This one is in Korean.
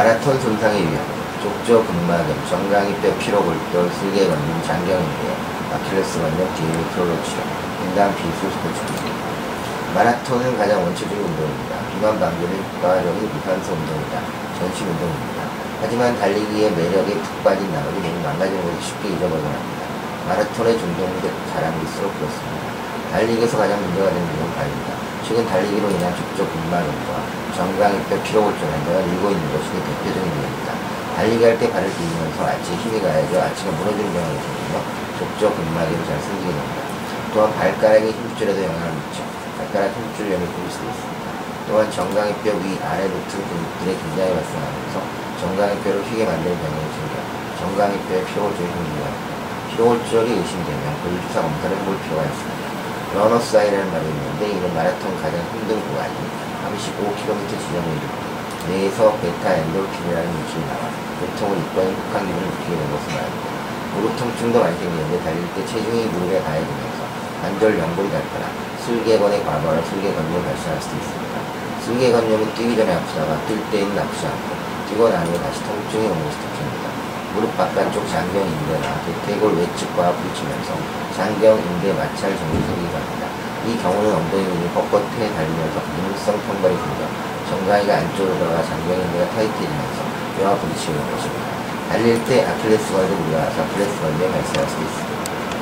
마라톤 손상의 위험, 족저 근막염, 정강이 뼈 피로 골절, 슬개건림, 장경 인대, 아킬레스 건염, 뒤에 프로로 치료, 인간 비수 스포츠입니다. 마라톤은 가장 원초적인 운동입니다. 비만 방지는 효과적인 무산소 운동이다. 전신 운동입니다. 하지만 달리기의 매력에 푹 빠진 나머지 몸이 망가지는 것을 쉽게 잊어버리곤 합니다. 마라톤의 중독이 자랑일수록 그렇습니다. 달리기에서 가장 문제가 되는 운동은 발입니다. 최근 달리기로 인한 족저 근막염과 정강이뼈 피로골절 환자가 늘고 있는 것이 대표적인 이유입니다. 달리기 할 때 발을 디디면서 아치에 힘이 가해져 아치가 무너지는 경향이 생기며 족저 근막염이 잘 생기게 됩니다. 또한 발가락의 힘줄에도 영향을 미쳐 발가락 힘줄염이 생길 수도 있습니다. 또한 정강이뼈 위 아래 루트 근육들의 긴장이 발생하면서 정강이뼈를 휘게 만드는 경향이 생겨 정강이뼈의 피로골절이 생기게 합니다. 피로골절이 의심되면 골주사 검사를 해볼 필요가 있습니다. 러너스 아이라는 말이 있는데 이는 마라톤 가장 힘든 구간이 35km 지점에 이르고 뇌에서 베타 엔돌핀이라는 물질이 나와 고통을 이끌는 혹한 기분을 느끼게 된 것을 말합니다. 무릎 통증도 많이 생기는데 달릴 때 체중이 무릎에 가해지면서 관절 연골이 닳거나 슬개건의 과거나 슬개건염이 발생할 수도 있습니다. 슬개건염은 뛰기 전에 아프다가 뛸 때에는 아프지 않고 뛰고 난 후에 다시 통증이 오는 것이 특징입니다. 무릎 바깥쪽 장경 인대나 대퇴골 외측과 부딪히면서 장경 인대 마찰 정이 생기게 합니다. 이 경우는 엉덩이 근이 뻣뻣해 달리면서 기능성 통발이 생겨 정강이가 안쪽으로 들어가 장경 인대가 타이트해지면서 뼈와 부딪히는 것입니다. 달릴 때 아킬레스건을 우려와서 아킬레스건이 발생할 수 있습니다.